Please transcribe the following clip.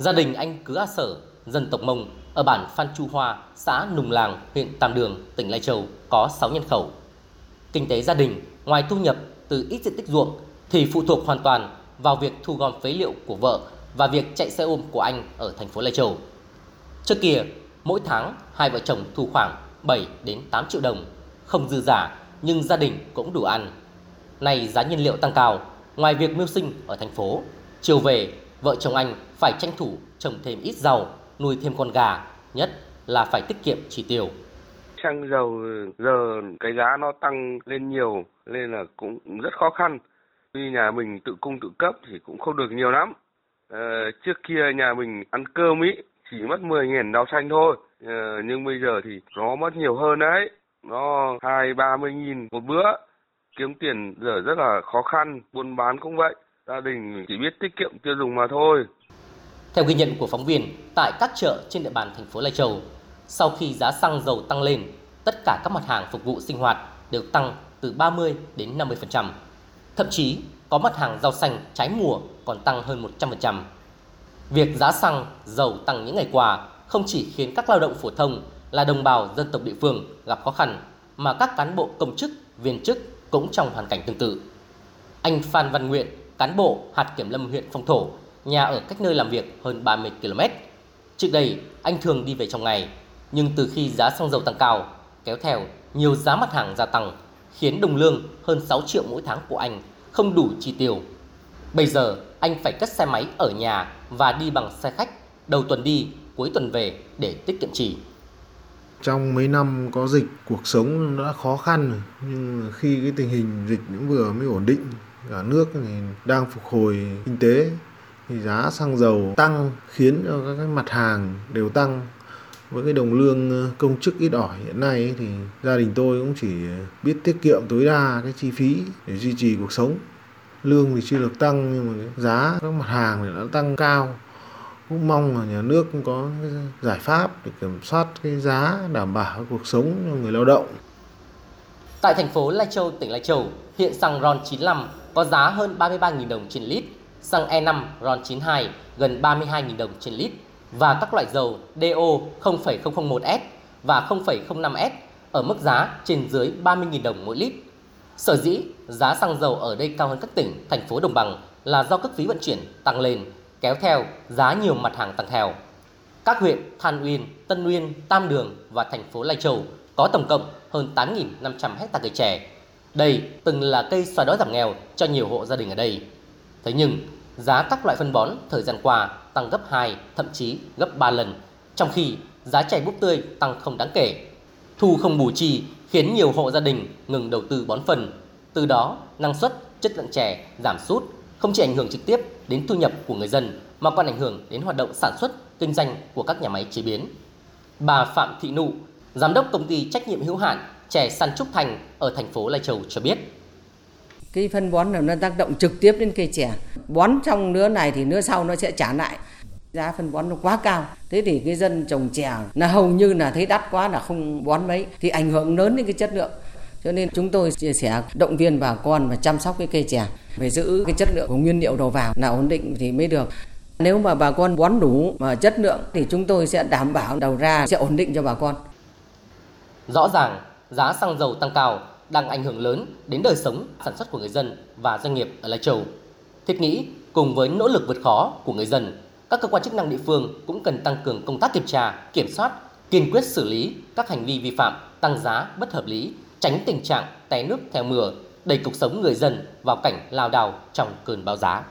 Gia đình anh Cứ A Sở, dân tộc Mông ở bản Phan Chu Hoa, xã Nùng Làng, huyện Tam Đường, tỉnh Lai Châu có 6 nhân khẩu. Kinh tế gia đình ngoài thu nhập từ ít diện tích ruộng thì phụ thuộc hoàn toàn vào việc thu gom phế liệu của vợ và việc chạy xe ôm của anh ở thành phố Lai Châu. Trước kia, mỗi tháng hai vợ chồng thu khoảng 7 đến 8 triệu đồng, không dư giả nhưng gia đình cũng đủ ăn. Nay giá nhiên liệu tăng cao, ngoài việc mưu sinh ở thành phố, chiều về vợ chồng anh phải tranh thủ trồng thêm ít rau, nuôi thêm con gà, nhất là phải tiết kiệm chi tiêu. Xăng dầu giờ cái giá nó tăng lên nhiều nên là cũng rất khó khăn. Tuy nhà mình tự cung tự cấp thì cũng không được nhiều lắm. Ờ, trước kia nhà mình ăn cơm ý chỉ mất 10.000 rau xanh thôi. Ờ, nhưng bây giờ thì nó mất nhiều hơn đấy. Nó hai ba mươi nghìn một bữa. Kiếm tiền giờ rất là khó khăn, buôn bán cũng vậy. Gia đình chỉ biết tiết kiệm tiêu dùng mà thôi. Theo ghi nhận của phóng viên, tại các chợ trên địa bàn thành phố Lai Châu, sau khi giá xăng dầu tăng lên, tất cả các mặt hàng phục vụ sinh hoạt đều tăng từ 30 đến 50%. Thậm chí có mặt hàng rau xanh trái mùa còn tăng hơn 100%. Việc giá xăng, dầu tăng những ngày qua không chỉ khiến các lao động phổ thông là đồng bào dân tộc địa phương gặp khó khăn mà các cán bộ công chức, viên chức cũng trong hoàn cảnh tương tự. Anh Phan Văn Nguyện, cán bộ hạt kiểm lâm huyện Phong Thổ, nhà ở cách nơi làm việc hơn 30 km. Trước đây, anh thường đi về trong ngày, nhưng từ khi giá xăng dầu tăng cao, kéo theo nhiều giá mặt hàng gia tăng, khiến đồng lương hơn 6 triệu mỗi tháng của anh không đủ chi tiêu. Bây giờ, anh phải cất xe máy ở nhà và đi bằng xe khách, đầu tuần đi, cuối tuần về để tiết kiệm chi. Trong mấy năm có dịch, cuộc sống đã khó khăn. Nhưng khi cái tình hình dịch cũng vừa mới ổn định, cả nước thì đang phục hồi kinh tế thì giá xăng dầu tăng khiến cho các cái mặt hàng đều tăng. Với cái đồng lương ờ, công chức ít ỏi hiện nay ấy, thì gia đình tôi cũng chỉ biết tiết kiệm tối đa cái chi phí để duy trì cuộc sống. Lương thì chưa được tăng nhưng mà giá các mặt hàng thì đã tăng cao. Cũng mong là nhà nước cũng có cái giải pháp để kiểm soát cái giá đảm bảo cuộc sống cho người lao động. Tại thành phố Lai Châu, tỉnh Lai Châu, hiện xăng RON 95 có giá hơn 33.000 đồng trên lít, xăng E5 RON 92 gần 32.000 đồng trên lít và các loại dầu DO 0,001S và 0,05S ở mức giá trên dưới 30.000 đồng mỗi lít. Sở dĩ giá xăng dầu ở đây cao hơn các tỉnh, thành phố đồng bằng là do các phí vận chuyển tăng lên, kéo theo giá nhiều mặt hàng tăng theo. Các huyện Than Uyên, Tân Uyên, Tam Đường và thành phố Lai Châu có tổng cộng hơn 8.500 hecta cây chè. Đây từng là cây xóa đói giảm nghèo cho nhiều hộ gia đình ở đây. Thế nhưng, giá các loại phân bón thời gian qua tăng gấp 2, thậm chí gấp 3 lần, trong khi giá chè búp tươi tăng không đáng kể. Thu không bù chi khiến nhiều hộ gia đình ngừng đầu tư bón phân. Từ đó, năng suất, chất lượng chè giảm sút, không chỉ ảnh hưởng trực tiếp đến thu nhập của người dân mà còn ảnh hưởng đến hoạt động sản xuất, kinh doanh của các nhà máy chế biến. Bà Phạm Thị Nụ, giám đốc công ty trách nhiệm hữu hạn chè săn trúc thành ở thành phố Lai Châu cho biết. cái phân bón là nó tác động trực tiếp đến cây chè bón trong nứa này thì nứa sau nó sẽ trả lại. Giá phân bón nó quá cao. Thế thì cái dân trồng chè là hầu như là thấy đắt quá là không bón mấy thì ảnh hưởng lớn đến cái chất lượng. Cho nên chúng tôi chia sẻ động viên bà con và chăm sóc cái cây chè. Phải giữ cái chất lượng của nguyên liệu đầu vào là ổn định thì mới được. Nếu mà bà con bón đủ mà chất lượng thì chúng tôi sẽ đảm bảo đầu ra sẽ ổn định cho bà con. Rõ ràng, giá xăng dầu tăng cao đang ảnh hưởng lớn đến đời sống sản xuất của người dân và doanh nghiệp ở Lai Châu. Thiết nghĩ cùng với nỗ lực vượt khó của người dân, các cơ quan chức năng địa phương cũng cần tăng cường công tác kiểm tra, kiểm soát, kiên quyết xử lý các hành vi vi phạm tăng giá bất hợp lý, tránh tình trạng té nước theo mưa, đẩy cuộc sống người dân vào cảnh lao đao trong cơn bão giá.